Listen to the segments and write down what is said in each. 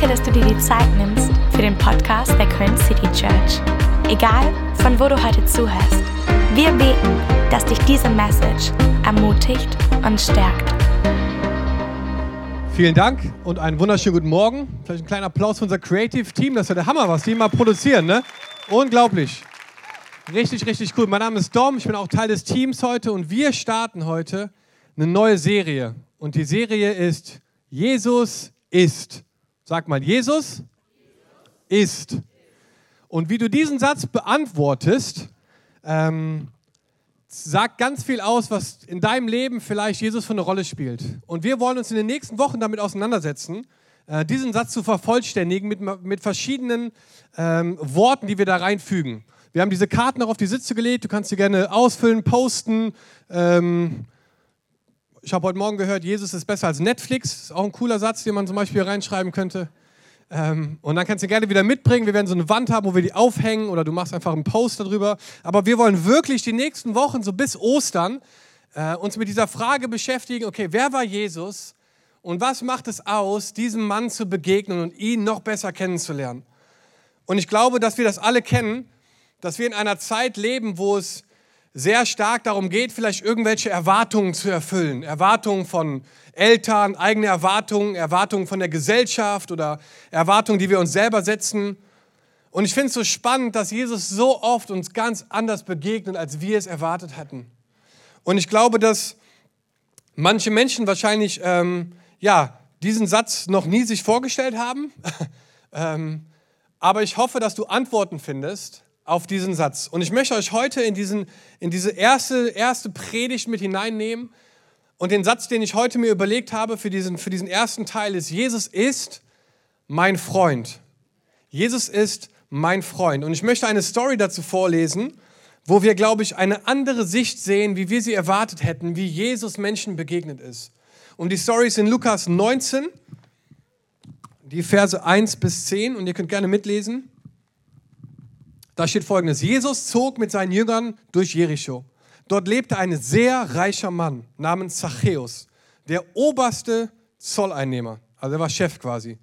Danke, dass du dir die Zeit nimmst für den Podcast der Köln City Church. Egal, von wo du heute zuhörst, wir beten, dass dich diese Message ermutigt und stärkt. Vielen Dank und einen wunderschönen guten Morgen. Vielleicht ein kleiner Applaus für unser Creative Team. Das ist ja der Hammer, was die mal produzieren, ne? Unglaublich. Richtig, richtig cool. Mein Name ist Dom, ich bin auch Teil des Teams heute und wir starten heute eine neue Serie. Und die Serie ist Jesus ist. Sag mal, Jesus ist. Und wie du diesen Satz beantwortest, ähm, sagt ganz viel aus, was in deinem Leben vielleicht Jesus für eine Rolle spielt. Und wir wollen uns in den nächsten Wochen damit auseinandersetzen, äh, diesen Satz zu vervollständigen mit, mit verschiedenen ähm, Worten, die wir da reinfügen. Wir haben diese Karten auch auf die Sitze gelegt, du kannst sie gerne ausfüllen, posten. Ähm, ich habe heute Morgen gehört, Jesus ist besser als Netflix. Ist auch ein cooler Satz, den man zum Beispiel reinschreiben könnte. Ähm, und dann kannst du gerne wieder mitbringen. Wir werden so eine Wand haben, wo wir die aufhängen oder du machst einfach einen Post darüber. Aber wir wollen wirklich die nächsten Wochen, so bis Ostern, äh, uns mit dieser Frage beschäftigen, okay, wer war Jesus und was macht es aus, diesem Mann zu begegnen und ihn noch besser kennenzulernen? Und ich glaube, dass wir das alle kennen, dass wir in einer Zeit leben, wo es sehr stark darum geht, vielleicht irgendwelche Erwartungen zu erfüllen. Erwartungen von Eltern, eigene Erwartungen, Erwartungen von der Gesellschaft oder Erwartungen, die wir uns selber setzen. Und ich finde es so spannend, dass Jesus so oft uns ganz anders begegnet, als wir es erwartet hatten. Und ich glaube, dass manche Menschen wahrscheinlich ähm, ja, diesen Satz noch nie sich vorgestellt haben. ähm, aber ich hoffe, dass du Antworten findest auf diesen Satz. Und ich möchte euch heute in, diesen, in diese erste, erste Predigt mit hineinnehmen. Und den Satz, den ich heute mir überlegt habe für diesen, für diesen ersten Teil ist, Jesus ist mein Freund. Jesus ist mein Freund. Und ich möchte eine Story dazu vorlesen, wo wir, glaube ich, eine andere Sicht sehen, wie wir sie erwartet hätten, wie Jesus Menschen begegnet ist. Und die Story ist in Lukas 19, die Verse 1 bis 10. Und ihr könnt gerne mitlesen. Da steht folgendes: Jesus zog mit seinen Jüngern durch Jericho. Dort lebte ein sehr reicher Mann namens Zachäus, der oberste Zolleinnehmer. Also er war Chef quasi.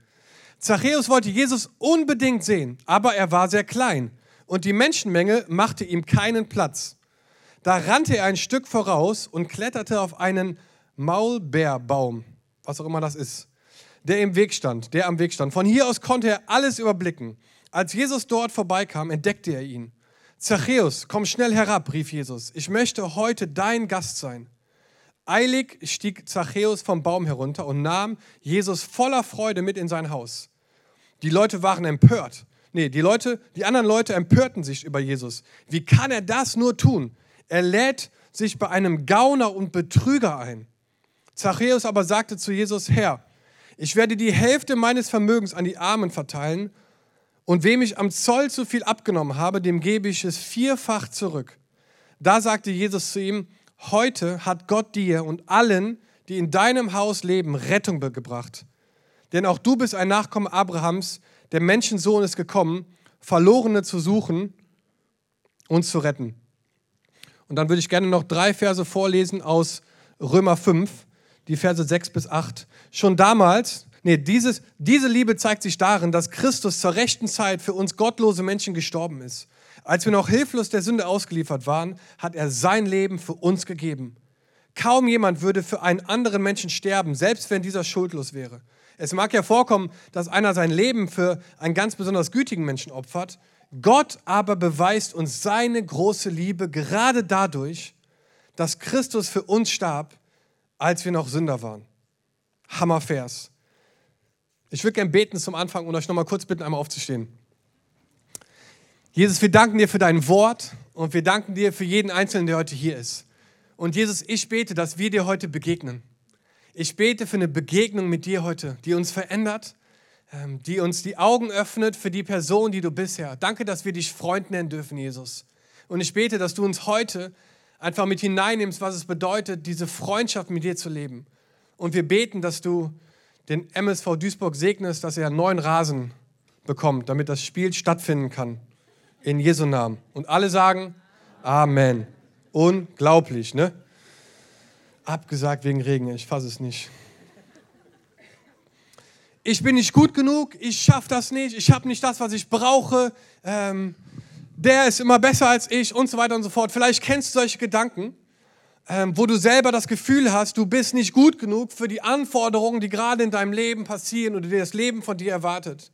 Zachäus wollte Jesus unbedingt sehen, aber er war sehr klein und die Menschenmenge machte ihm keinen Platz. Da rannte er ein Stück voraus und kletterte auf einen Maulbeerbaum, was auch immer das ist, der im Weg stand, der am Weg stand. Von hier aus konnte er alles überblicken. Als Jesus dort vorbeikam, entdeckte er ihn. Zachäus, komm schnell herab, rief Jesus. Ich möchte heute dein Gast sein. Eilig stieg Zachäus vom Baum herunter und nahm Jesus voller Freude mit in sein Haus. Die Leute waren empört. Nee, die Leute, die anderen Leute empörten sich über Jesus. Wie kann er das nur tun? Er lädt sich bei einem Gauner und Betrüger ein. Zachäus aber sagte zu Jesus, Herr, ich werde die Hälfte meines Vermögens an die Armen verteilen und wem ich am Zoll zu viel abgenommen habe, dem gebe ich es vierfach zurück. Da sagte Jesus zu ihm, heute hat Gott dir und allen, die in deinem Haus leben, Rettung gebracht. Denn auch du bist ein Nachkomme Abrahams, der Menschensohn ist gekommen, Verlorene zu suchen und zu retten. Und dann würde ich gerne noch drei Verse vorlesen aus Römer 5, die Verse 6 bis 8. Schon damals, Nee, dieses, diese Liebe zeigt sich darin, dass Christus zur rechten Zeit für uns gottlose Menschen gestorben ist. Als wir noch hilflos der Sünde ausgeliefert waren, hat er sein Leben für uns gegeben. Kaum jemand würde für einen anderen Menschen sterben, selbst wenn dieser schuldlos wäre. Es mag ja vorkommen, dass einer sein Leben für einen ganz besonders gütigen Menschen opfert. Gott aber beweist uns seine große Liebe gerade dadurch, dass Christus für uns starb, als wir noch Sünder waren. Hammervers. Ich würde gerne beten zum Anfang und euch nochmal kurz bitten, einmal aufzustehen. Jesus, wir danken dir für dein Wort und wir danken dir für jeden Einzelnen, der heute hier ist. Und Jesus, ich bete, dass wir dir heute begegnen. Ich bete für eine Begegnung mit dir heute, die uns verändert, ähm, die uns die Augen öffnet für die Person, die du bist, Herr. Danke, dass wir dich Freund nennen dürfen, Jesus. Und ich bete, dass du uns heute einfach mit hineinnimmst, was es bedeutet, diese Freundschaft mit dir zu leben. Und wir beten, dass du den MSV Duisburg segnest, dass er neuen Rasen bekommt, damit das Spiel stattfinden kann. In Jesu Namen. Und alle sagen Amen. Unglaublich, ne? Abgesagt wegen Regen, ich fasse es nicht. ich bin nicht gut genug, ich schaffe das nicht, ich habe nicht das, was ich brauche, ähm, der ist immer besser als ich und so weiter und so fort. Vielleicht kennst du solche Gedanken, ähm, wo du selber das Gefühl hast, du bist nicht gut genug für die Anforderungen, die gerade in deinem Leben passieren oder die das Leben von dir erwartet.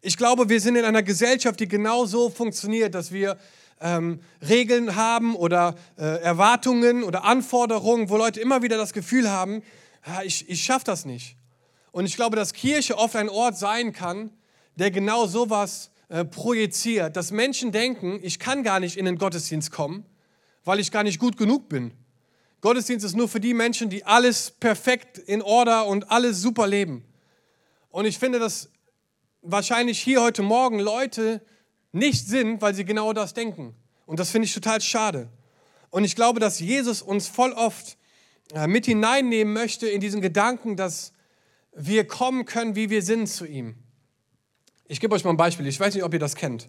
Ich glaube, wir sind in einer Gesellschaft, die genau so funktioniert, dass wir ähm, Regeln haben oder äh, Erwartungen oder Anforderungen, wo Leute immer wieder das Gefühl haben, ja, ich, ich schaffe das nicht. Und ich glaube, dass Kirche oft ein Ort sein kann, der genau sowas äh, projiziert, dass Menschen denken, ich kann gar nicht in den Gottesdienst kommen, weil ich gar nicht gut genug bin. Gottesdienst ist nur für die Menschen, die alles perfekt in Order und alles super leben. Und ich finde, dass wahrscheinlich hier heute Morgen Leute nicht sind, weil sie genau das denken. Und das finde ich total schade. Und ich glaube, dass Jesus uns voll oft äh, mit hineinnehmen möchte in diesen Gedanken, dass wir kommen können, wie wir sind zu ihm. Ich gebe euch mal ein Beispiel. Ich weiß nicht, ob ihr das kennt.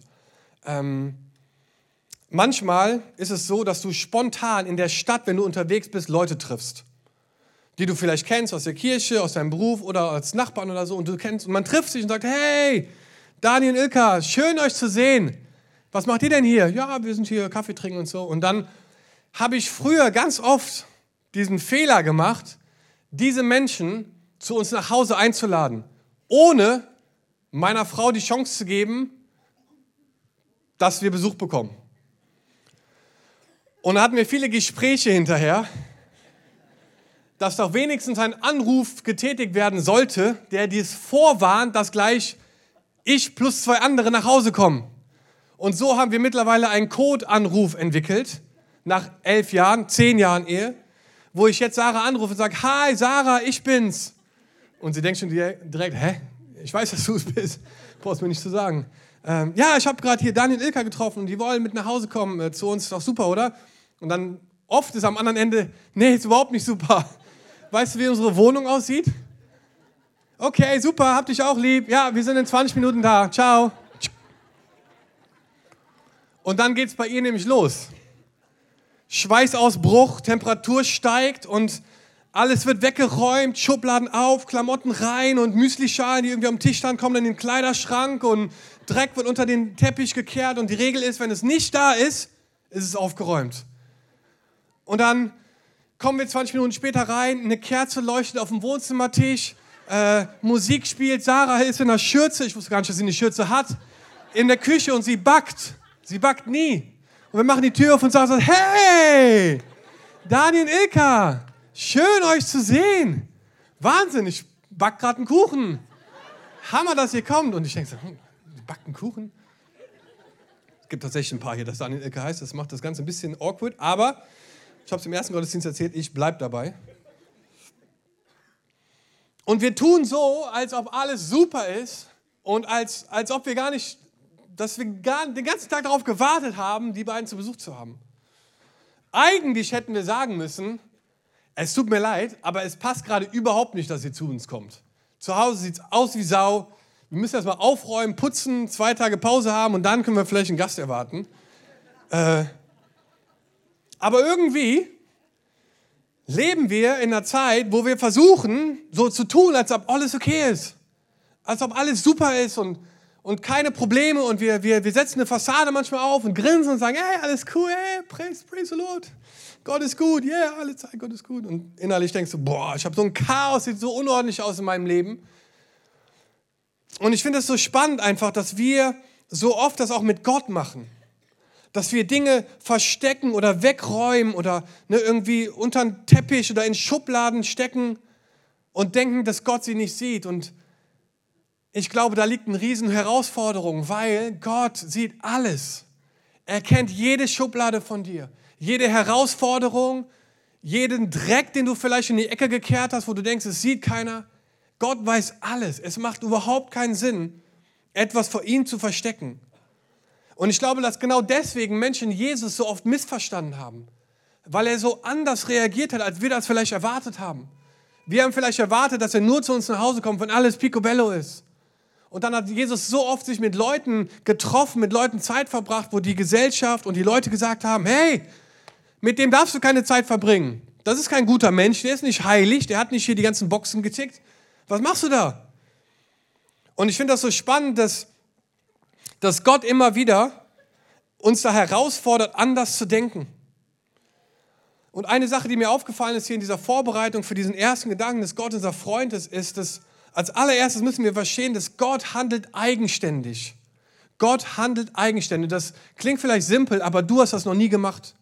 Ähm, manchmal ist es so, dass du spontan in der Stadt, wenn du unterwegs bist, Leute triffst, die du vielleicht kennst aus der Kirche, aus deinem Beruf oder als Nachbarn oder so. Und du kennst und man trifft sich und sagt: Hey, Daniel Ilka, schön euch zu sehen. Was macht ihr denn hier? Ja, wir sind hier Kaffee trinken und so. Und dann habe ich früher ganz oft diesen Fehler gemacht, diese Menschen zu uns nach Hause einzuladen, ohne meiner Frau die Chance zu geben, dass wir Besuch bekommen. Und da hatten wir viele Gespräche hinterher, dass doch wenigstens ein Anruf getätigt werden sollte, der dies vorwarnt, dass gleich ich plus zwei andere nach Hause kommen. Und so haben wir mittlerweile einen Code-Anruf entwickelt, nach elf Jahren, zehn Jahren Ehe, wo ich jetzt Sarah anrufe und sage, hi Sarah, ich bin's. Und sie denkt schon direkt, hä? Ich weiß, dass du es bist. Brauchst mir nicht zu sagen. Ähm, ja, ich habe gerade hier Daniel Ilka getroffen und die wollen mit nach Hause kommen äh, zu uns. Ist doch super, oder? Und dann oft ist am anderen Ende, nee, ist überhaupt nicht super. Weißt du, wie unsere Wohnung aussieht? Okay, super, hab dich auch lieb. Ja, wir sind in 20 Minuten da. Ciao. Und dann geht es bei ihr nämlich los. Schweißausbruch, Temperatur steigt und alles wird weggeräumt, Schubladen auf, Klamotten rein und Müslischalen, die irgendwie am Tisch standen, kommen in den Kleiderschrank und Dreck wird unter den Teppich gekehrt und die Regel ist, wenn es nicht da ist, ist es aufgeräumt. Und dann kommen wir 20 Minuten später rein, eine Kerze leuchtet auf dem Wohnzimmertisch, äh, Musik spielt, Sarah ist in der Schürze, ich wusste gar nicht, dass sie eine Schürze hat, in der Küche und sie backt. Sie backt nie. Und wir machen die Tür auf und sagen so, hey, Daniel Ilka, schön euch zu sehen. Wahnsinn, ich back gerade einen Kuchen. Hammer, dass ihr kommt. Und ich denke so, backt einen Kuchen? Es gibt tatsächlich ein paar hier, das Daniel Ilka heißt. Das macht das Ganze ein bisschen awkward. Aber ich habe es im ersten Gottesdienst erzählt, ich bleibe dabei. Und wir tun so, als ob alles super ist und als, als ob wir gar nicht, dass wir gar, den ganzen Tag darauf gewartet haben, die beiden zu Besuch zu haben. Eigentlich hätten wir sagen müssen, es tut mir leid, aber es passt gerade überhaupt nicht, dass ihr zu uns kommt. Zu Hause sieht es aus wie Sau. Wir müssen erstmal aufräumen, putzen, zwei Tage Pause haben und dann können wir vielleicht einen Gast erwarten. Äh, aber irgendwie leben wir in einer Zeit, wo wir versuchen, so zu tun, als ob alles okay ist. Als ob alles super ist und, und keine Probleme. Und wir, wir, wir setzen eine Fassade manchmal auf und grinsen und sagen, hey, alles cool, hey, praise, praise the Lord. Gott ist gut, yeah, alle Zeit, Gott ist gut. Und innerlich denkst du, boah, ich habe so ein Chaos, sieht so unordentlich aus in meinem Leben. Und ich finde es so spannend einfach, dass wir so oft das auch mit Gott machen dass wir Dinge verstecken oder wegräumen oder ne, irgendwie unter den Teppich oder in Schubladen stecken und denken, dass Gott sie nicht sieht. Und ich glaube, da liegt eine riesen Herausforderung, weil Gott sieht alles. Er kennt jede Schublade von dir, jede Herausforderung, jeden Dreck, den du vielleicht in die Ecke gekehrt hast, wo du denkst, es sieht keiner. Gott weiß alles. Es macht überhaupt keinen Sinn, etwas vor ihm zu verstecken. Und ich glaube, dass genau deswegen Menschen Jesus so oft missverstanden haben, weil er so anders reagiert hat, als wir das vielleicht erwartet haben. Wir haben vielleicht erwartet, dass er nur zu uns nach Hause kommt, wenn alles picobello ist. Und dann hat Jesus so oft sich mit Leuten getroffen, mit Leuten Zeit verbracht, wo die Gesellschaft und die Leute gesagt haben, hey, mit dem darfst du keine Zeit verbringen. Das ist kein guter Mensch, der ist nicht heilig, der hat nicht hier die ganzen Boxen getickt. Was machst du da? Und ich finde das so spannend, dass, dass Gott immer wieder uns da herausfordert, anders zu denken. Und eine Sache, die mir aufgefallen ist hier in dieser Vorbereitung für diesen ersten Gedanken, dass Gott unser Freund ist, ist, dass als allererstes müssen wir verstehen, dass Gott handelt eigenständig. Gott handelt eigenständig. Das klingt vielleicht simpel, aber du hast das noch nie gemacht.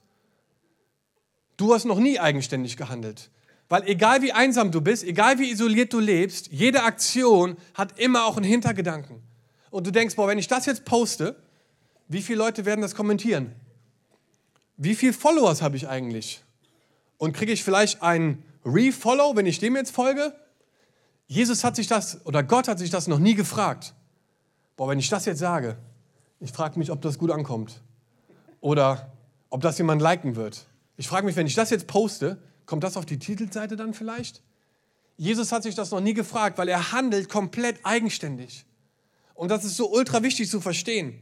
Du hast noch nie eigenständig gehandelt. Weil egal wie einsam du bist, egal wie isoliert du lebst, jede Aktion hat immer auch einen Hintergedanken. Und du denkst, boah, wenn ich das jetzt poste, wie viele Leute werden das kommentieren? Wie viele Followers habe ich eigentlich? Und kriege ich vielleicht ein Refollow, wenn ich dem jetzt folge? Jesus hat sich das, oder Gott hat sich das noch nie gefragt. Boah, wenn ich das jetzt sage, ich frage mich, ob das gut ankommt. Oder ob das jemand liken wird. Ich frage mich, wenn ich das jetzt poste, kommt das auf die Titelseite dann vielleicht? Jesus hat sich das noch nie gefragt, weil er handelt komplett eigenständig. Und das ist so ultra wichtig zu verstehen.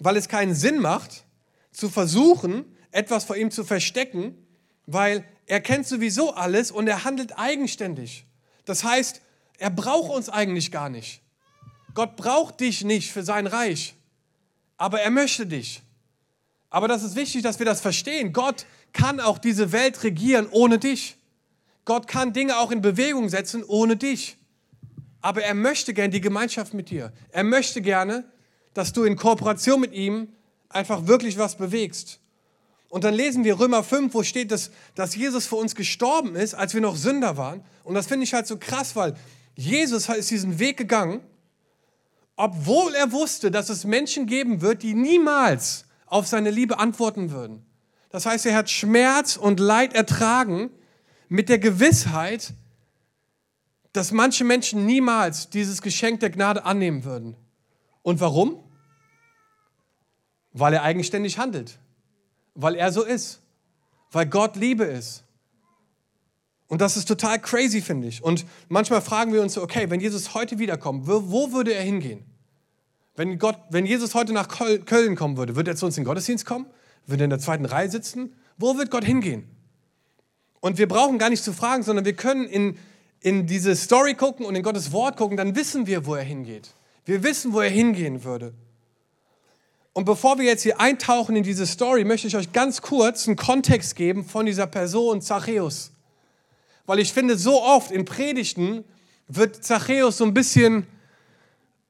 Weil es keinen Sinn macht, zu versuchen, etwas vor ihm zu verstecken, weil er kennt sowieso alles und er handelt eigenständig. Das heißt, er braucht uns eigentlich gar nicht. Gott braucht dich nicht für sein Reich, aber er möchte dich. Aber das ist wichtig, dass wir das verstehen. Gott kann auch diese Welt regieren ohne dich. Gott kann Dinge auch in Bewegung setzen ohne dich. Aber er möchte gerne die Gemeinschaft mit dir. Er möchte gerne, dass du in Kooperation mit ihm einfach wirklich was bewegst. Und dann lesen wir Römer 5, wo steht, dass, dass Jesus für uns gestorben ist, als wir noch Sünder waren. Und das finde ich halt so krass, weil Jesus ist diesen Weg gegangen, obwohl er wusste, dass es Menschen geben wird, die niemals auf seine Liebe antworten würden. Das heißt, er hat Schmerz und Leid ertragen mit der Gewissheit, dass manche Menschen niemals dieses Geschenk der Gnade annehmen würden. Und warum? Weil er eigenständig handelt weil er so ist, weil Gott Liebe ist. Und das ist total crazy, finde ich. Und manchmal fragen wir uns okay, wenn Jesus heute wiederkommt, wo würde er hingehen? Wenn, Gott, wenn Jesus heute nach Köln kommen würde, würde er zu uns in den Gottesdienst kommen? Würde er in der zweiten Reihe sitzen? Wo wird Gott hingehen? Und wir brauchen gar nicht zu fragen, sondern wir können in, in diese Story gucken und in Gottes Wort gucken, dann wissen wir, wo er hingeht. Wir wissen, wo er hingehen würde. Und bevor wir jetzt hier eintauchen in diese Story, möchte ich euch ganz kurz einen Kontext geben von dieser Person Zachäus. Weil ich finde, so oft in Predigten wird Zachäus so ein bisschen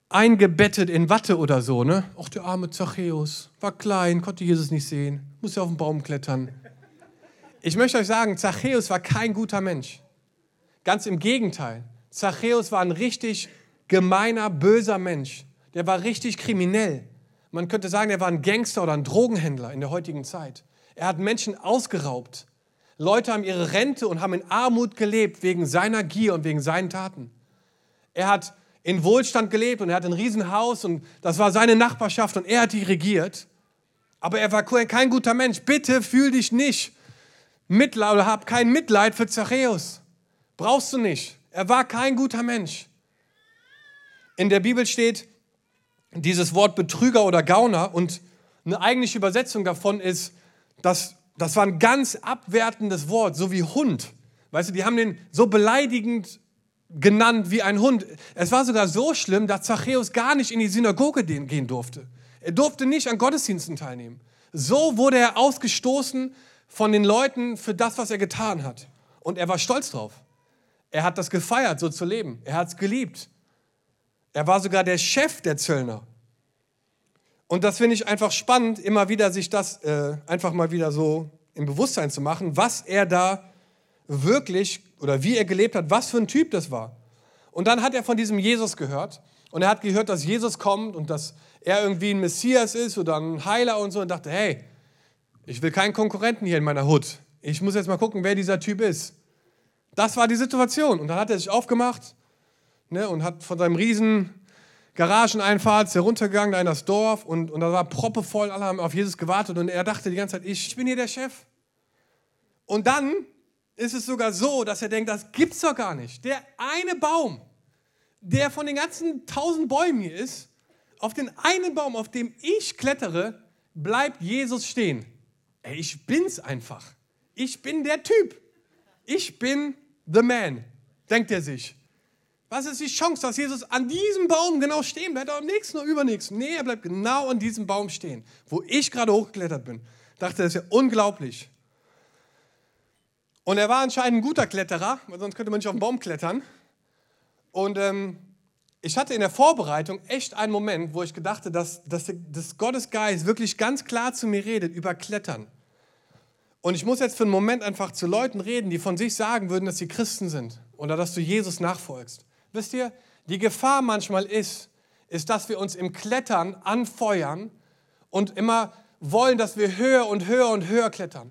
eingebettet in Watte oder so. Ne? Ach, der arme Zachäus war klein, konnte Jesus nicht sehen, musste auf den Baum klettern. Ich möchte euch sagen, Zachäus war kein guter Mensch. Ganz im Gegenteil. Zachäus war ein richtig gemeiner, böser Mensch. Der war richtig kriminell. Man könnte sagen, er war ein Gangster oder ein Drogenhändler in der heutigen Zeit. Er hat Menschen ausgeraubt. Leute haben ihre Rente und haben in Armut gelebt wegen seiner Gier und wegen seinen Taten. Er hat in Wohlstand gelebt und er hat ein Riesenhaus und das war seine Nachbarschaft und er hat die regiert. Aber er war kein guter Mensch. Bitte fühl dich nicht Mitleid oder hab kein Mitleid für Zachäus. Brauchst du nicht. Er war kein guter Mensch. In der Bibel steht, dieses Wort Betrüger oder Gauner und eine eigentliche Übersetzung davon ist, dass das war ein ganz abwertendes Wort, so wie Hund. Weißt du, die haben den so beleidigend genannt wie ein Hund. Es war sogar so schlimm, dass Zachäus gar nicht in die Synagoge gehen durfte. Er durfte nicht an Gottesdiensten teilnehmen. So wurde er ausgestoßen von den Leuten für das, was er getan hat. Und er war stolz drauf. Er hat das gefeiert, so zu leben. Er hat es geliebt. Er war sogar der Chef der Zöllner. Und das finde ich einfach spannend, immer wieder sich das äh, einfach mal wieder so im Bewusstsein zu machen, was er da wirklich oder wie er gelebt hat, was für ein Typ das war. Und dann hat er von diesem Jesus gehört und er hat gehört, dass Jesus kommt und dass er irgendwie ein Messias ist oder ein Heiler und so und dachte, hey, ich will keinen Konkurrenten hier in meiner Hut. Ich muss jetzt mal gucken, wer dieser Typ ist. Das war die Situation. Und dann hat er sich aufgemacht ne, und hat von seinem riesen Garageneinfahrt, heruntergegangen in das Dorf und, und da war proppevoll, alle haben auf Jesus gewartet und er dachte die ganze Zeit, ich bin hier der Chef. Und dann ist es sogar so, dass er denkt, das gibt's doch gar nicht. Der eine Baum, der von den ganzen tausend Bäumen hier ist, auf den einen Baum, auf dem ich klettere, bleibt Jesus stehen. Ey, ich bin's einfach. Ich bin der Typ. Ich bin the man, denkt er sich. Was ist die Chance, dass Jesus an diesem Baum genau stehen bleibt? Am nächsten oder übernächsten? Nee, er bleibt genau an diesem Baum stehen, wo ich gerade hochgeklettert bin. Dachte, das ist ja unglaublich. Und er war anscheinend ein guter Kletterer, weil sonst könnte man nicht auf den Baum klettern. Und ähm, ich hatte in der Vorbereitung echt einen Moment, wo ich gedachte, dass, dass, dass Gottes Geist wirklich ganz klar zu mir redet über Klettern. Und ich muss jetzt für einen Moment einfach zu Leuten reden, die von sich sagen würden, dass sie Christen sind oder dass du Jesus nachfolgst. Wisst ihr, die Gefahr manchmal ist, ist, dass wir uns im Klettern anfeuern und immer wollen, dass wir höher und höher und höher klettern.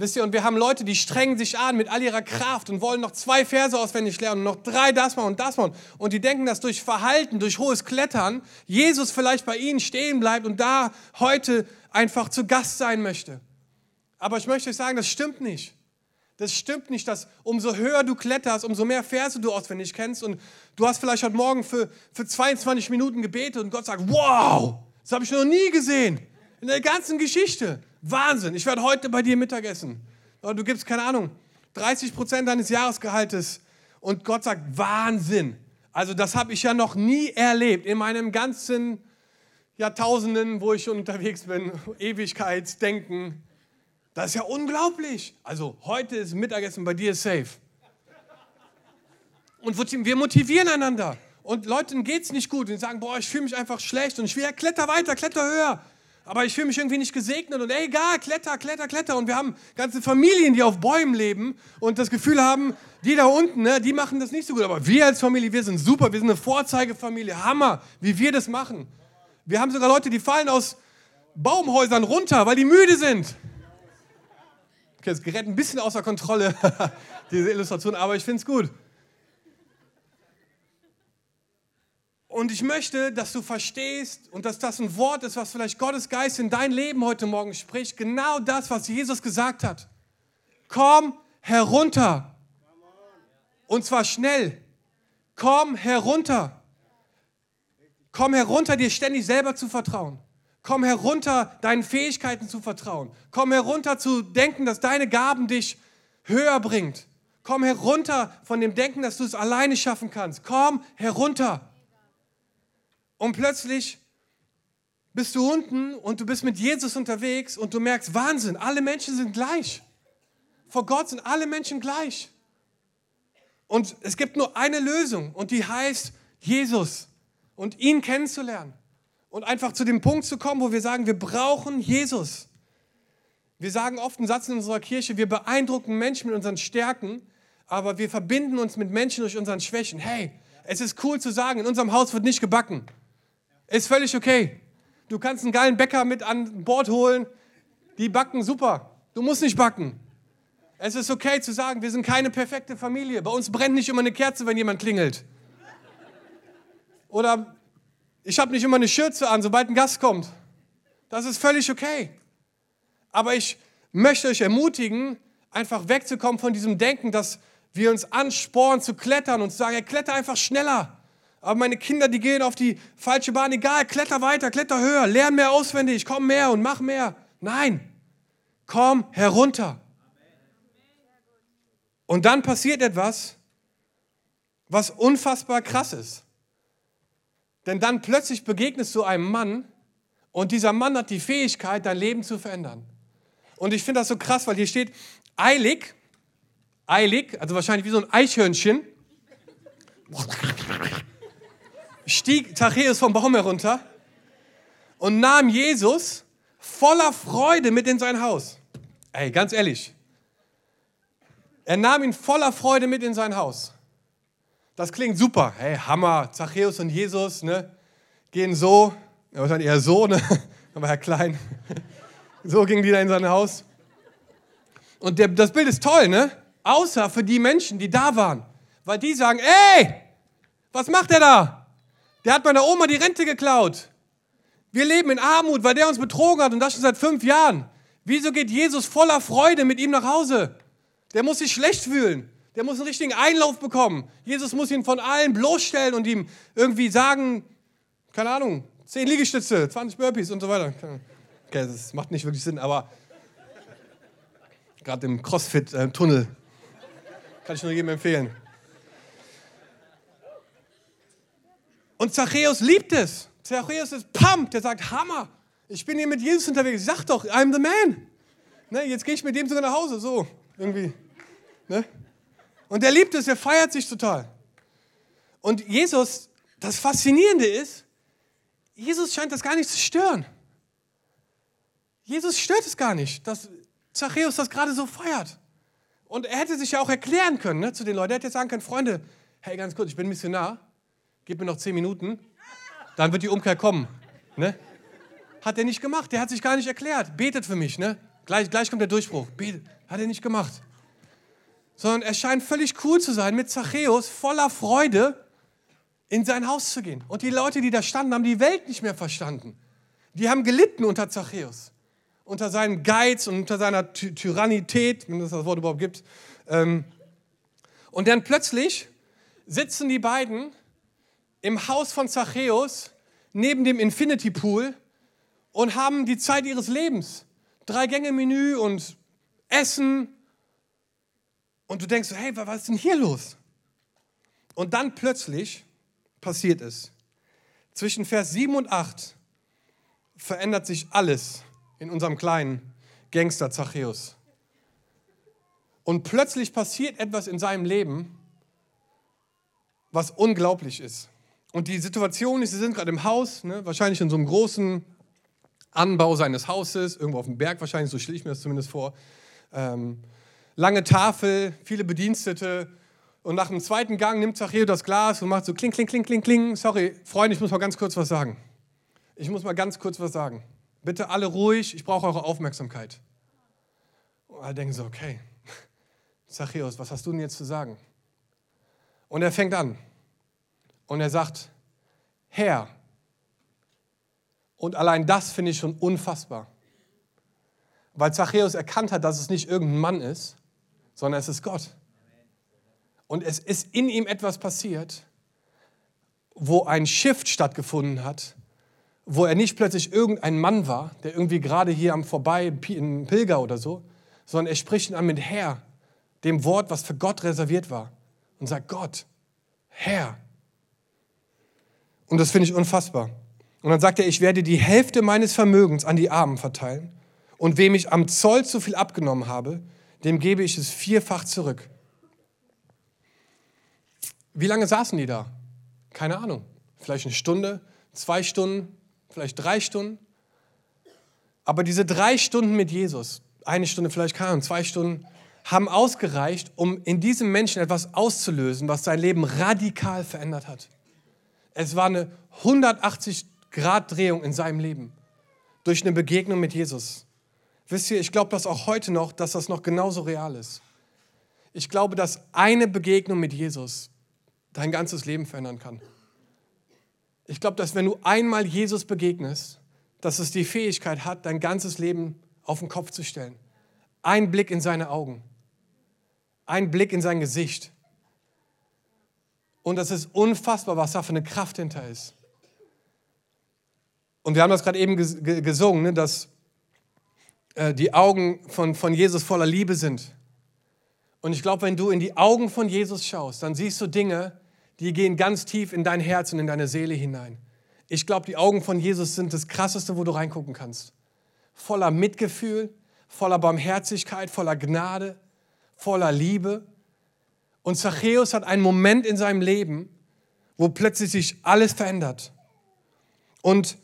Wisst ihr, und wir haben Leute, die strengen sich an mit all ihrer Kraft und wollen noch zwei Verse auswendig lernen und noch drei das machen und das machen. Und die denken, dass durch Verhalten, durch hohes Klettern, Jesus vielleicht bei ihnen stehen bleibt und da heute einfach zu Gast sein möchte. Aber ich möchte euch sagen, das stimmt nicht. Das stimmt nicht, dass umso höher du kletterst, umso mehr Verse du auswendig kennst und du hast vielleicht heute Morgen für, für 22 Minuten gebetet und Gott sagt, wow, das habe ich noch nie gesehen in der ganzen Geschichte. Wahnsinn, ich werde heute bei dir Mittagessen. Du gibst, keine Ahnung, 30 Prozent deines Jahresgehaltes und Gott sagt, Wahnsinn. Also das habe ich ja noch nie erlebt in meinem ganzen Jahrtausenden, wo ich unterwegs bin, Ewigkeitsdenken. Das ist ja unglaublich. Also heute ist Mittagessen bei dir safe. Und wir motivieren einander. Und Leuten geht es nicht gut und die sagen, boah, ich fühle mich einfach schlecht und ich will ja kletter weiter, kletter höher. Aber ich fühle mich irgendwie nicht gesegnet und egal, kletter, kletter, kletter. Und wir haben ganze Familien, die auf Bäumen leben und das Gefühl haben, die da unten, ne, die machen das nicht so gut. Aber wir als Familie, wir sind super, wir sind eine Vorzeigefamilie. Hammer, wie wir das machen. Wir haben sogar Leute, die fallen aus Baumhäusern runter, weil die müde sind. Okay, es gerät ein bisschen außer Kontrolle, diese Illustration, aber ich finde es gut. Und ich möchte, dass du verstehst und dass das ein Wort ist, was vielleicht Gottes Geist in dein Leben heute Morgen spricht. Genau das, was Jesus gesagt hat. Komm herunter. Und zwar schnell. Komm herunter. Komm herunter, dir ständig selber zu vertrauen. Komm herunter, deinen Fähigkeiten zu vertrauen. Komm herunter zu denken, dass deine Gaben dich höher bringt. Komm herunter von dem Denken, dass du es alleine schaffen kannst. Komm herunter. Und plötzlich bist du unten und du bist mit Jesus unterwegs und du merkst, Wahnsinn, alle Menschen sind gleich. Vor Gott sind alle Menschen gleich. Und es gibt nur eine Lösung und die heißt Jesus und ihn kennenzulernen und einfach zu dem Punkt zu kommen, wo wir sagen, wir brauchen Jesus. Wir sagen oft einen Satz in unserer Kirche, wir beeindrucken Menschen mit unseren Stärken, aber wir verbinden uns mit Menschen durch unseren Schwächen. Hey, es ist cool zu sagen, in unserem Haus wird nicht gebacken. Ist völlig okay. Du kannst einen geilen Bäcker mit an Bord holen, die backen super. Du musst nicht backen. Es ist okay zu sagen, wir sind keine perfekte Familie. Bei uns brennt nicht immer eine Kerze, wenn jemand klingelt. Oder ich habe nicht immer eine Schürze an, sobald ein Gast kommt. Das ist völlig okay. Aber ich möchte euch ermutigen, einfach wegzukommen von diesem Denken, dass wir uns anspornen zu klettern und zu sagen, ja, kletter einfach schneller. Aber meine Kinder, die gehen auf die falsche Bahn, egal, kletter weiter, kletter höher, lern mehr auswendig, komm mehr und mach mehr. Nein, komm herunter. Und dann passiert etwas, was unfassbar krass ist. Denn dann plötzlich begegnest du einem Mann und dieser Mann hat die Fähigkeit, dein Leben zu verändern. Und ich finde das so krass, weil hier steht, eilig, eilig, also wahrscheinlich wie so ein Eichhörnchen, stieg Zachäus vom Baum herunter und nahm Jesus voller Freude mit in sein Haus. Ey, ganz ehrlich. Er nahm ihn voller Freude mit in sein Haus. Das klingt super. Hey, Hammer. Zachäus und Jesus ne, gehen so, wahrscheinlich eher so, ne? aber Herr Klein. So gingen die da in sein Haus. Und der, das Bild ist toll, ne? Außer für die Menschen, die da waren. Weil die sagen, ey, was macht der da? Der hat meiner Oma die Rente geklaut. Wir leben in Armut, weil der uns betrogen hat und das schon seit fünf Jahren. Wieso geht Jesus voller Freude mit ihm nach Hause? Der muss sich schlecht fühlen. Der muss einen richtigen Einlauf bekommen. Jesus muss ihn von allen bloßstellen und ihm irgendwie sagen, keine Ahnung, 10 Liegestütze, 20 Burpees und so weiter. Okay, das macht nicht wirklich Sinn, aber gerade im CrossFit-Tunnel kann ich nur jedem empfehlen. Und Zachäus liebt es. Zachäus ist pumped. Der sagt, Hammer, ich bin hier mit Jesus unterwegs. Sag doch, I'm the man. Ne, jetzt gehe ich mit dem sogar nach Hause. So, irgendwie. Ne? Und er liebt es, er feiert sich total. Und Jesus, das Faszinierende ist, Jesus scheint das gar nicht zu stören. Jesus stört es gar nicht, dass Zachäus das gerade so feiert. Und er hätte sich ja auch erklären können ne, zu den Leuten. Er hätte sagen können, Freunde, hey, ganz kurz, ich bin Missionar, gib mir noch zehn Minuten, dann wird die Umkehr kommen. Ne? Hat er nicht gemacht, der hat sich gar nicht erklärt. Betet für mich, ne? Gleich, gleich kommt der Durchbruch. Betet. Hat er nicht gemacht. Sondern er scheint völlig cool zu sein, mit Zachäus voller Freude in sein Haus zu gehen. Und die Leute, die da standen, haben die Welt nicht mehr verstanden. Die haben gelitten unter Zachäus unter seinem Geiz und unter seiner Ty Tyrannität, wenn es das Wort überhaupt gibt. Ähm, und dann plötzlich sitzen die beiden im Haus von Zachäus neben dem Infinity Pool und haben die Zeit ihres Lebens. Drei Gänge Menü und Essen. Und du denkst, hey, was ist denn hier los? Und dann plötzlich passiert es. Zwischen Vers 7 und 8 verändert sich alles in unserem kleinen Gangster Zachäus. Und plötzlich passiert etwas in seinem Leben, was unglaublich ist. Und die Situation ist, sie sind gerade im Haus, ne, wahrscheinlich in so einem großen Anbau seines Hauses, irgendwo auf dem Berg wahrscheinlich, so stelle ich mir das zumindest vor. Ähm, lange Tafel, viele Bedienstete. Und nach dem zweiten Gang nimmt Zachäus das Glas und macht so kling, kling, kling, kling, kling. Sorry, Freunde, ich muss mal ganz kurz was sagen. Ich muss mal ganz kurz was sagen. Bitte alle ruhig, ich brauche eure Aufmerksamkeit. Und alle denken so, okay, Zachäus, was hast du denn jetzt zu sagen? Und er fängt an und er sagt, Herr. Und allein das finde ich schon unfassbar. Weil Zachäus erkannt hat, dass es nicht irgendein Mann ist, sondern es ist Gott. Und es ist in ihm etwas passiert, wo ein Shift stattgefunden hat, wo er nicht plötzlich irgendein Mann war, der irgendwie gerade hier am Vorbei, ein Pilger oder so, sondern er spricht ihn an mit Herr, dem Wort, was für Gott reserviert war. Und sagt, Gott, Herr. Und das finde ich unfassbar. Und dann sagt er, ich werde die Hälfte meines Vermögens an die Armen verteilen. Und wem ich am Zoll zu viel abgenommen habe, dem gebe ich es vierfach zurück. Wie lange saßen die da? Keine Ahnung. Vielleicht eine Stunde, zwei Stunden, vielleicht drei Stunden. Aber diese drei Stunden mit Jesus, eine Stunde vielleicht keine zwei Stunden, haben ausgereicht, um in diesem Menschen etwas auszulösen, was sein Leben radikal verändert hat. Es war eine 180-Grad-Drehung in seinem Leben durch eine Begegnung mit Jesus. Wisst ihr, ich glaube das auch heute noch, dass das noch genauso real ist. Ich glaube, dass eine Begegnung mit Jesus dein ganzes Leben verändern kann. Ich glaube, dass wenn du einmal Jesus begegnest, dass es die Fähigkeit hat, dein ganzes Leben auf den Kopf zu stellen. Ein Blick in seine Augen, ein Blick in sein Gesicht. Und das ist unfassbar, was da für eine Kraft hinter ist. Und wir haben das gerade eben gesungen, ne, dass äh, die Augen von, von Jesus voller Liebe sind. Und ich glaube, wenn du in die Augen von Jesus schaust, dann siehst du Dinge, die gehen ganz tief in dein Herz und in deine Seele hinein. Ich glaube, die Augen von Jesus sind das Krasseste, wo du reingucken kannst. Voller Mitgefühl, voller Barmherzigkeit, voller Gnade, voller Liebe. Und Zachäus hat einen Moment in seinem Leben, wo plötzlich sich alles verändert. Und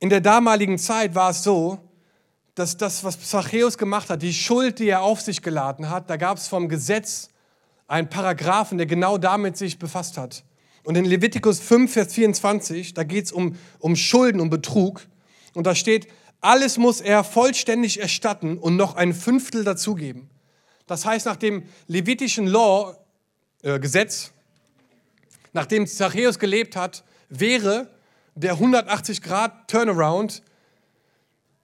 in der damaligen Zeit war es so, dass das, was Zachäus gemacht hat, die Schuld, die er auf sich geladen hat, da gab es vom Gesetz einen Paragraphen, der genau damit sich befasst hat. Und in Levitikus 5, Vers 24, da geht es um, um Schulden, um Betrug. Und da steht, alles muss er vollständig erstatten und noch ein Fünftel dazugeben. Das heißt, nach dem levitischen Law, äh, Gesetz, nachdem Zachäus gelebt hat, wäre der 180 Grad Turnaround,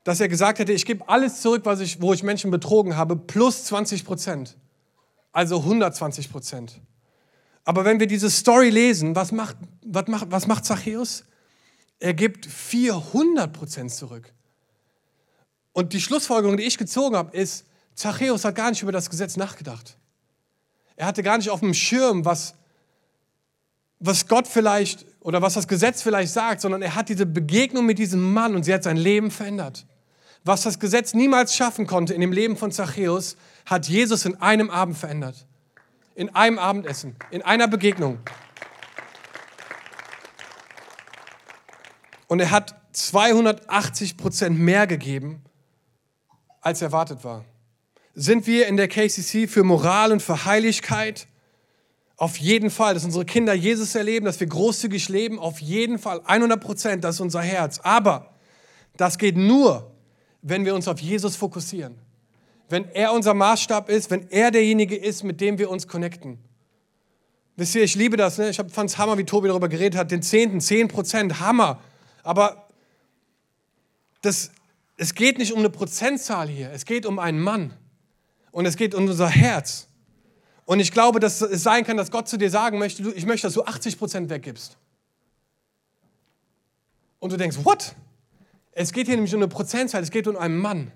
dass er gesagt hätte, ich gebe alles zurück, was ich, wo ich Menschen betrogen habe, plus 20 Prozent also 120 Prozent. Aber wenn wir diese Story lesen, was macht, was macht, was macht Zachäus? Er gibt 400 Prozent zurück. Und die Schlussfolgerung, die ich gezogen habe, ist, Zachäus hat gar nicht über das Gesetz nachgedacht. Er hatte gar nicht auf dem Schirm, was, was Gott vielleicht oder was das Gesetz vielleicht sagt, sondern er hat diese Begegnung mit diesem Mann und sie hat sein Leben verändert. Was das Gesetz niemals schaffen konnte in dem Leben von Zachäus, hat Jesus in einem Abend verändert. In einem Abendessen, in einer Begegnung. Und er hat 280 Prozent mehr gegeben, als erwartet war. Sind wir in der KCC für Moral und für Heiligkeit? Auf jeden Fall, dass unsere Kinder Jesus erleben, dass wir großzügig leben, auf jeden Fall, 100 Prozent, das ist unser Herz. Aber das geht nur, wenn wir uns auf Jesus fokussieren. Wenn er unser Maßstab ist, wenn er derjenige ist, mit dem wir uns connecten. Wisst ihr, ich liebe das, ne? ich fand es Hammer, wie Tobi darüber geredet hat, den Zehnten, 10 Prozent, Hammer. Aber das, es geht nicht um eine Prozentzahl hier, es geht um einen Mann. Und es geht um unser Herz. Und ich glaube, dass es sein kann, dass Gott zu dir sagen möchte, ich möchte, dass du 80 Prozent weggibst. Und du denkst, what? Es geht hier nämlich um eine Prozentzahl, es geht um einen Mann.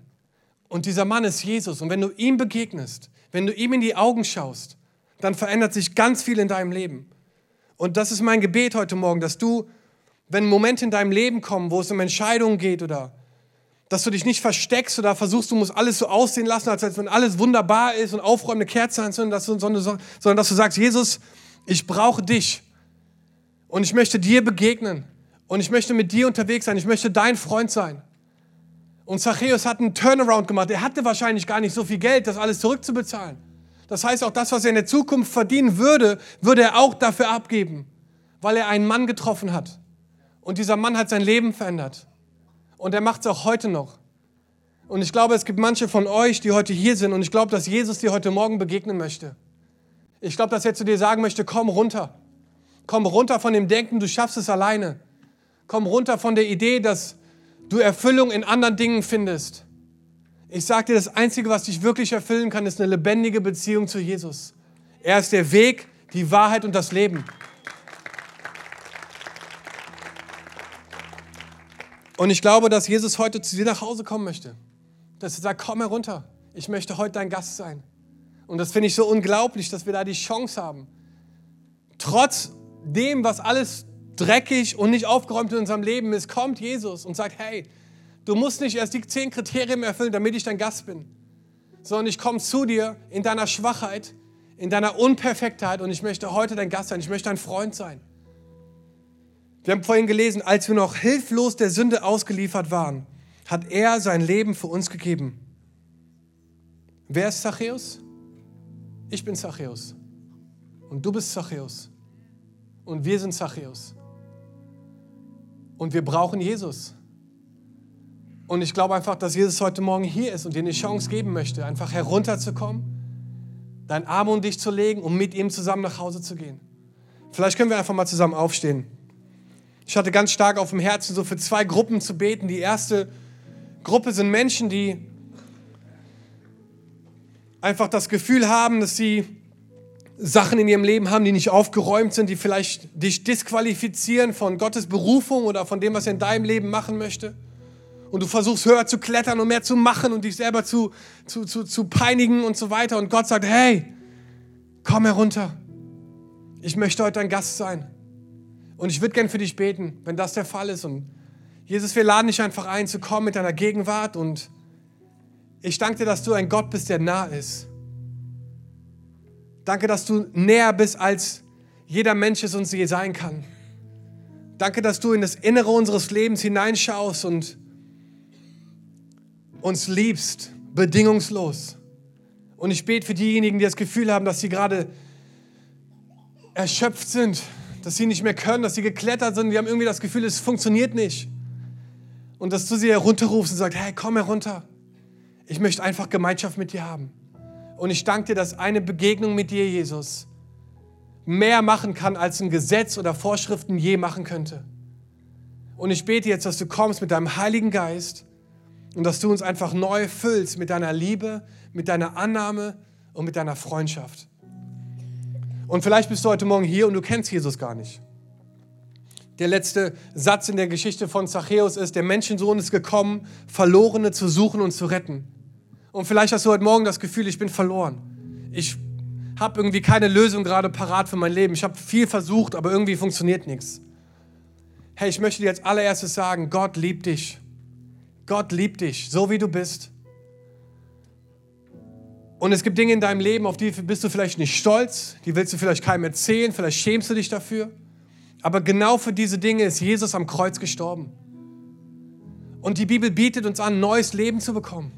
Und dieser Mann ist Jesus. Und wenn du ihm begegnest, wenn du ihm in die Augen schaust, dann verändert sich ganz viel in deinem Leben. Und das ist mein Gebet heute Morgen, dass du, wenn Momente in deinem Leben kommen, wo es um Entscheidungen geht oder dass du dich nicht versteckst oder versuchst, du musst alles so aussehen lassen, als wenn alles wunderbar ist und aufräumende Kerze anzünden, sondern, dass du sagst, Jesus, ich brauche dich und ich möchte dir begegnen und ich möchte mit dir unterwegs sein, ich möchte dein Freund sein. Und Zachäus hat einen Turnaround gemacht. Er hatte wahrscheinlich gar nicht so viel Geld, das alles zurückzubezahlen. Das heißt, auch das, was er in der Zukunft verdienen würde, würde er auch dafür abgeben, weil er einen Mann getroffen hat. Und dieser Mann hat sein Leben verändert. Und er macht es auch heute noch. Und ich glaube, es gibt manche von euch, die heute hier sind. Und ich glaube, dass Jesus dir heute Morgen begegnen möchte. Ich glaube, dass er zu dir sagen möchte, komm runter. Komm runter von dem Denken, du schaffst es alleine. Komm runter von der Idee, dass du Erfüllung in anderen Dingen findest. Ich sage dir, das Einzige, was dich wirklich erfüllen kann, ist eine lebendige Beziehung zu Jesus. Er ist der Weg, die Wahrheit und das Leben. Und ich glaube, dass Jesus heute zu dir nach Hause kommen möchte. Dass er sagt, komm herunter, ich möchte heute dein Gast sein. Und das finde ich so unglaublich, dass wir da die Chance haben. Trotz dem, was alles dreckig und nicht aufgeräumt in unserem Leben ist, kommt Jesus und sagt, hey, du musst nicht erst die zehn Kriterien erfüllen, damit ich dein Gast bin, sondern ich komme zu dir in deiner Schwachheit, in deiner Unperfektheit und ich möchte heute dein Gast sein, ich möchte dein Freund sein. Wir haben vorhin gelesen, als wir noch hilflos der Sünde ausgeliefert waren, hat er sein Leben für uns gegeben. Wer ist Zachäus? Ich bin Zachäus. Und du bist Zachäus. Und wir sind Zachäus. Und wir brauchen Jesus. Und ich glaube einfach, dass Jesus heute Morgen hier ist und dir eine Chance geben möchte, einfach herunterzukommen, deinen Arm um dich zu legen und mit ihm zusammen nach Hause zu gehen. Vielleicht können wir einfach mal zusammen aufstehen. Ich hatte ganz stark auf dem Herzen, so für zwei Gruppen zu beten. Die erste Gruppe sind Menschen, die einfach das Gefühl haben, dass sie Sachen in ihrem Leben haben, die nicht aufgeräumt sind, die vielleicht dich disqualifizieren von Gottes Berufung oder von dem, was er in deinem Leben machen möchte. Und du versuchst höher zu klettern und mehr zu machen und dich selber zu, zu, zu, zu peinigen und so weiter. Und Gott sagt, hey, komm herunter. Ich möchte heute dein Gast sein. Und ich würde gern für dich beten, wenn das der Fall ist. Und Jesus, wir laden dich einfach ein, zu kommen mit deiner Gegenwart. Und ich danke dir, dass du ein Gott bist, der nah ist. Danke, dass du näher bist, als jeder Mensch es uns je sein kann. Danke, dass du in das Innere unseres Lebens hineinschaust und uns liebst, bedingungslos. Und ich bete für diejenigen, die das Gefühl haben, dass sie gerade erschöpft sind, dass sie nicht mehr können, dass sie geklettert sind, die haben irgendwie das Gefühl, es funktioniert nicht. Und dass du sie herunterrufst und sagst, hey, komm herunter. Ich möchte einfach Gemeinschaft mit dir haben. Und ich danke dir, dass eine Begegnung mit dir, Jesus, mehr machen kann, als ein Gesetz oder Vorschriften je machen könnte. Und ich bete jetzt, dass du kommst mit deinem Heiligen Geist und dass du uns einfach neu füllst mit deiner Liebe, mit deiner Annahme und mit deiner Freundschaft. Und vielleicht bist du heute Morgen hier und du kennst Jesus gar nicht. Der letzte Satz in der Geschichte von Zachäus ist, der Menschensohn ist gekommen, Verlorene zu suchen und zu retten. Und vielleicht hast du heute Morgen das Gefühl, ich bin verloren. Ich habe irgendwie keine Lösung gerade parat für mein Leben. Ich habe viel versucht, aber irgendwie funktioniert nichts. Hey, ich möchte dir als allererstes sagen, Gott liebt dich. Gott liebt dich, so wie du bist. Und es gibt Dinge in deinem Leben, auf die bist du vielleicht nicht stolz, die willst du vielleicht keinem erzählen, vielleicht schämst du dich dafür. Aber genau für diese Dinge ist Jesus am Kreuz gestorben. Und die Bibel bietet uns an, neues Leben zu bekommen.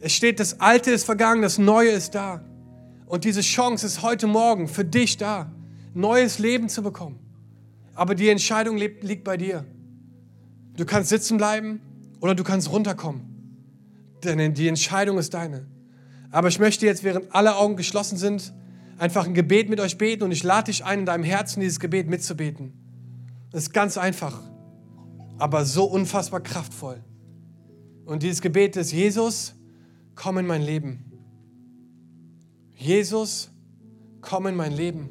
Es steht, das Alte ist vergangen, das Neue ist da. Und diese Chance ist heute Morgen für dich da, neues Leben zu bekommen. Aber die Entscheidung liegt bei dir. Du kannst sitzen bleiben oder du kannst runterkommen. Denn die Entscheidung ist deine. Aber ich möchte jetzt, während alle Augen geschlossen sind, einfach ein Gebet mit euch beten und ich lade dich ein, in deinem Herzen dieses Gebet mitzubeten. Das ist ganz einfach, aber so unfassbar kraftvoll. Und dieses Gebet ist, Jesus, komm in mein Leben. Jesus, komm in mein Leben.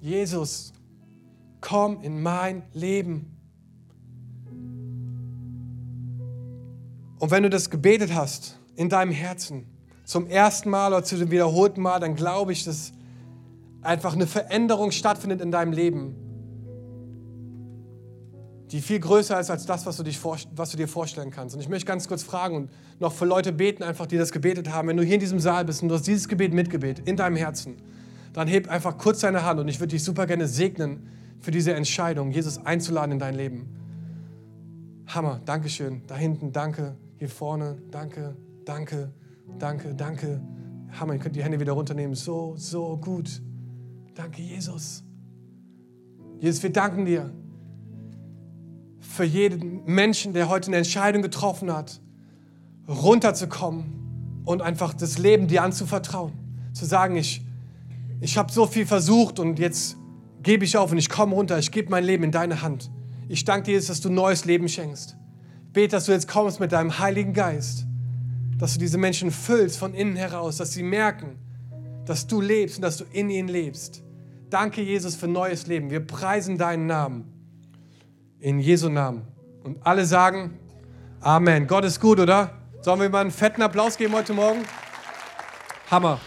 Jesus, komm in mein Leben. Und wenn du das gebetet hast, in deinem Herzen zum ersten Mal oder zu dem wiederholten Mal, dann glaube ich, dass einfach eine Veränderung stattfindet in deinem Leben, die viel größer ist als das, was du, dich was du dir vorstellen kannst. Und ich möchte ganz kurz fragen und noch für Leute beten, einfach die das gebetet haben. Wenn du hier in diesem Saal bist und du hast dieses Gebet mitgebetet in deinem Herzen, dann heb einfach kurz deine Hand und ich würde dich super gerne segnen für diese Entscheidung, Jesus einzuladen in dein Leben. Hammer, Dankeschön. Da hinten, danke. Hier vorne, danke danke, danke, danke. Hammer, ihr könnt die Hände wieder runternehmen. So, so gut. Danke, Jesus. Jesus, wir danken dir für jeden Menschen, der heute eine Entscheidung getroffen hat, runterzukommen und einfach das Leben dir anzuvertrauen. Zu sagen, ich, ich habe so viel versucht und jetzt gebe ich auf und ich komme runter, ich gebe mein Leben in deine Hand. Ich danke dir, Jesus, dass du neues Leben schenkst. Bete, dass du jetzt kommst mit deinem Heiligen Geist dass du diese Menschen füllst von innen heraus, dass sie merken, dass du lebst und dass du in ihnen lebst. Danke, Jesus, für neues Leben. Wir preisen deinen Namen. In Jesu Namen. Und alle sagen Amen. Gott ist gut, oder? Sollen wir mal einen fetten Applaus geben heute Morgen? Hammer.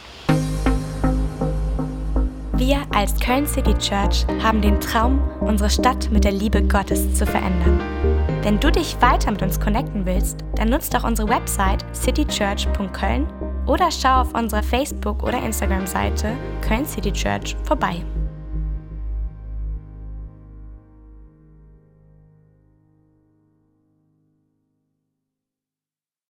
Wir als Köln City Church haben den Traum, unsere Stadt mit der Liebe Gottes zu verändern. Wenn du dich weiter mit uns connecten willst, dann nutzt doch unsere Website citychurch.köln oder schau auf unserer Facebook- oder Instagram-Seite Köln City Church vorbei.